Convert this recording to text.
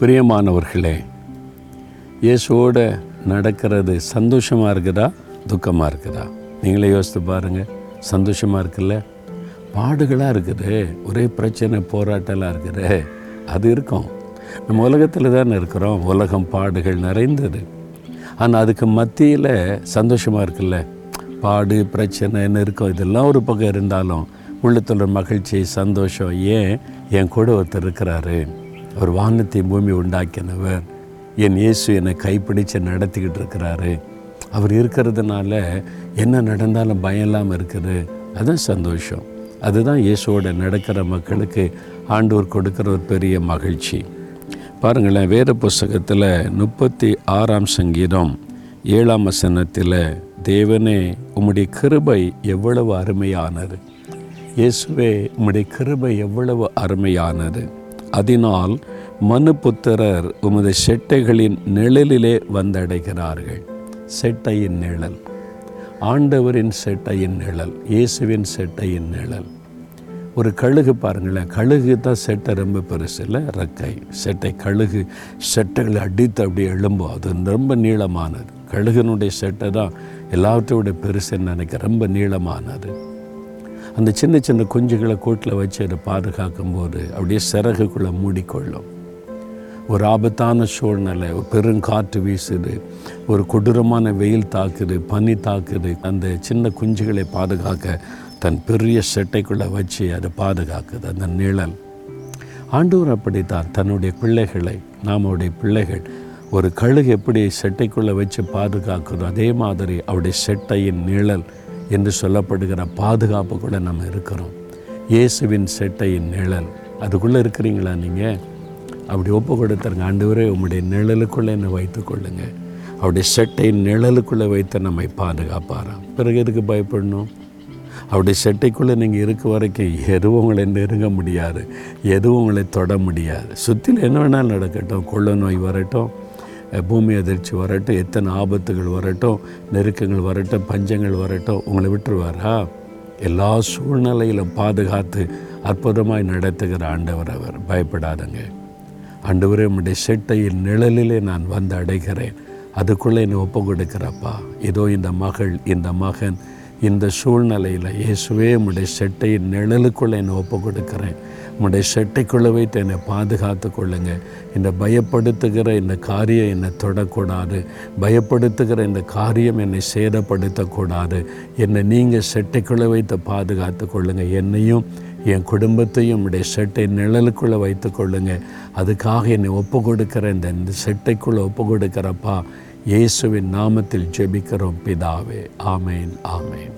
பிரியமானவர்களே இயேசுவோடு நடக்கிறது சந்தோஷமாக இருக்குதா துக்கமாக இருக்குதா? நீங்களே யோசித்து பாருங்கள் சந்தோஷமாக இருக்குல்ல? பாடுகளாக இருக்குது. ஒரே பிரச்சனை போராட்டலாக இருக்குது. அது இருக்கும். நம்ம உலகத்தில் தானே இருக்கிறோம். உலகம் பாடுகள் நிறைந்தது. ஆனால் அதுக்கு மத்தியில் சந்தோஷமாக இருக்குல்ல? பாடு பிரச்சனை நெருக்கம் இதெல்லாம் ஒரு பக்கம் இருந்தாலும் உள்ளத்தில் மகிழ்ச்சி சந்தோஷம் ஏன்? என் கூட ஒருத்தர் இருக்கிறாரு. அவர் வானத்தை பூமி உண்டாக்கினவர். என் இயேசு என்னை கைப்பிடிச்சு நடத்திக்கிட்டு இருக்கிறாரு. அவர் இருக்கிறதுனால என்ன நடந்தாலும் பயம் இல்லாமல் இருக்குது. அதுதான் சந்தோஷம். அதுதான் இயேசுவோட நடக்கிற மக்களுக்கு ஆண்டவர் கொடுக்குற ஒரு பெரிய மகிழ்ச்சி. பாருங்களேன் வேத புஸ்தகத்தில் முப்பத்தி ஆறாம் சங்கீதம் ஏழாம் வசனத்தில் தேவனே உம்முடைய கிருபை எவ்வளவு அருமையானது. இயேசுவே உம்முடைய கிருபை எவ்வளவு அருமையானது. அதனால் மனுபுத்திரர் உமது செட்டைகளின் நிழலிலே வந்தடைகிறார்கள். செட்டையின் நிழல். ஆண்டவரின் செட்டையின் நிழல். இயேசுவின் செட்டையின் நிழல். ஒரு கழுகு பாருங்களேன். கழுகு தான் செட்டை ரொம்ப பெருசு இல்லை? ரெக்கை செட்டை கழுகு செட்டைகளை அடித்து அப்படியே எழும்பும். அது ரொம்ப நீளமானது. கழுகுனுடைய செட்டை தான் எல்லாவற்றோட பெருசுன்னு நினைக்க ரொம்ப நீளமானது. அந்த சின்ன சின்ன குஞ்சுகளை கூட்டில் வச்சு அதை பாதுகாக்கும் போது அப்படியே சிறகுக்குள்ளே மூடிக்கொள்ளும். ஒரு ஆபத்தான சூழ்நிலை ஒரு பெருங்காற்று வீசுது ஒரு கொடூரமான வெயில் தாக்குது பனி தாக்குது. அந்த சின்ன குஞ்சுகளை பாதுகாக்க தன் பெரிய செட்டைக்குள்ளே வச்சு அதை பாதுகாக்குது அந்த நிழல். ஆண்டவர் அப்படித்தான் தன்னுடைய பிள்ளைகளை நாமளுடைய பிள்ளைகள் ஒரு கழுகு எப்படி செட்டைக்குள்ளே வச்சு பாதுகாக்குதோ அதே மாதிரி அவருடைய செட்டையின் நிழல் என்று சொல்லப்படுகிற பாதுகாப்புக்குள்ளே நம்ம இருக்கிறோம். இயேசுவின் செட்டையின் நிழல். அதுக்குள்ளே இருக்கிறீங்களா நீங்கள் அப்படி ஒப்பு கொடுத்துருங்க ஆண்டவரே உம்முடைய நிழலுக்குள்ளே என்னை வைத்துக்கொள்ளுங்க. அவருடைய செட்டை நிழலுக்குள்ளே வைத்து நம்மை பாதுகாப்பாராம். பிறகு எதுக்கு பயப்படணும்? அவருடைய செட்டைக்குள்ளே நீங்கள் இருக்க வரைக்கும் எதுவும் உங்களை நெருங்க முடியாது. எதுவும் உங்களை தொட முடியாது. சுற்றில் என்ன வேணாலும் நடக்கட்டும். கொள்ள நோய் வரட்டும் பூமி அதிர்ச்சி வரட்டும் எத்தனை ஆபத்துகள் வரட்டும் நெருக்கங்கள் வரட்டும் பஞ்சங்கள் வரட்டும் உங்களை விட்டுருவாரா? எல்லா சூழ்நிலையிலும் பாதுகாத்து அற்புதமாய் நடத்துகிற ஆண்டவர் அவர். பயப்படாதங்க. ஆண்டவரே உம்முடைய செட்டையின் நிழலிலே நான் வந்து அடைகிறேன். அதுக்குள்ளே என்னை ஒப்பு கொடுக்கிறப்பா இதோ இந்த மகள் இந்த மகன் இந்த சூழ்நிலையில் இயேசுவே உம்முடைய செட்டையின் நிழலுக்குள்ளே என்னை ஒப்பு கொடுக்கிறேன் உம்முடைய செட்டைக்குள்ளே வைத்து என்னை பாதுகாத்து கொள்ளுங்க. இந்த பயப்படுத்துகிற இந்த காரியம் என்னை தொடக்கூடாது. பயப்படுத்துகிற இந்த காரியம் என்னை சேதப்படுத்தக்கூடாது. என்னை நீங்கள் செட்டைக்குள்ளே வைத்து பாதுகாத்து கொள்ளுங்கள் என்னையும் என் குடும்பத்தையும் உடைய செட்டை நிழலுக்குள்ளே வைத்து கொள்ளுங்க. அதுக்காக என்னை ஒப்பு கொடுக்குற இந்த இந்த செட்டைக்குள்ளே ஒப்பு கொடுக்குறப்பா இயேசுவின் நாமத்தில் ஜெபிக்கிறோம் பிதாவே. ஆமேன் ஆமேன்.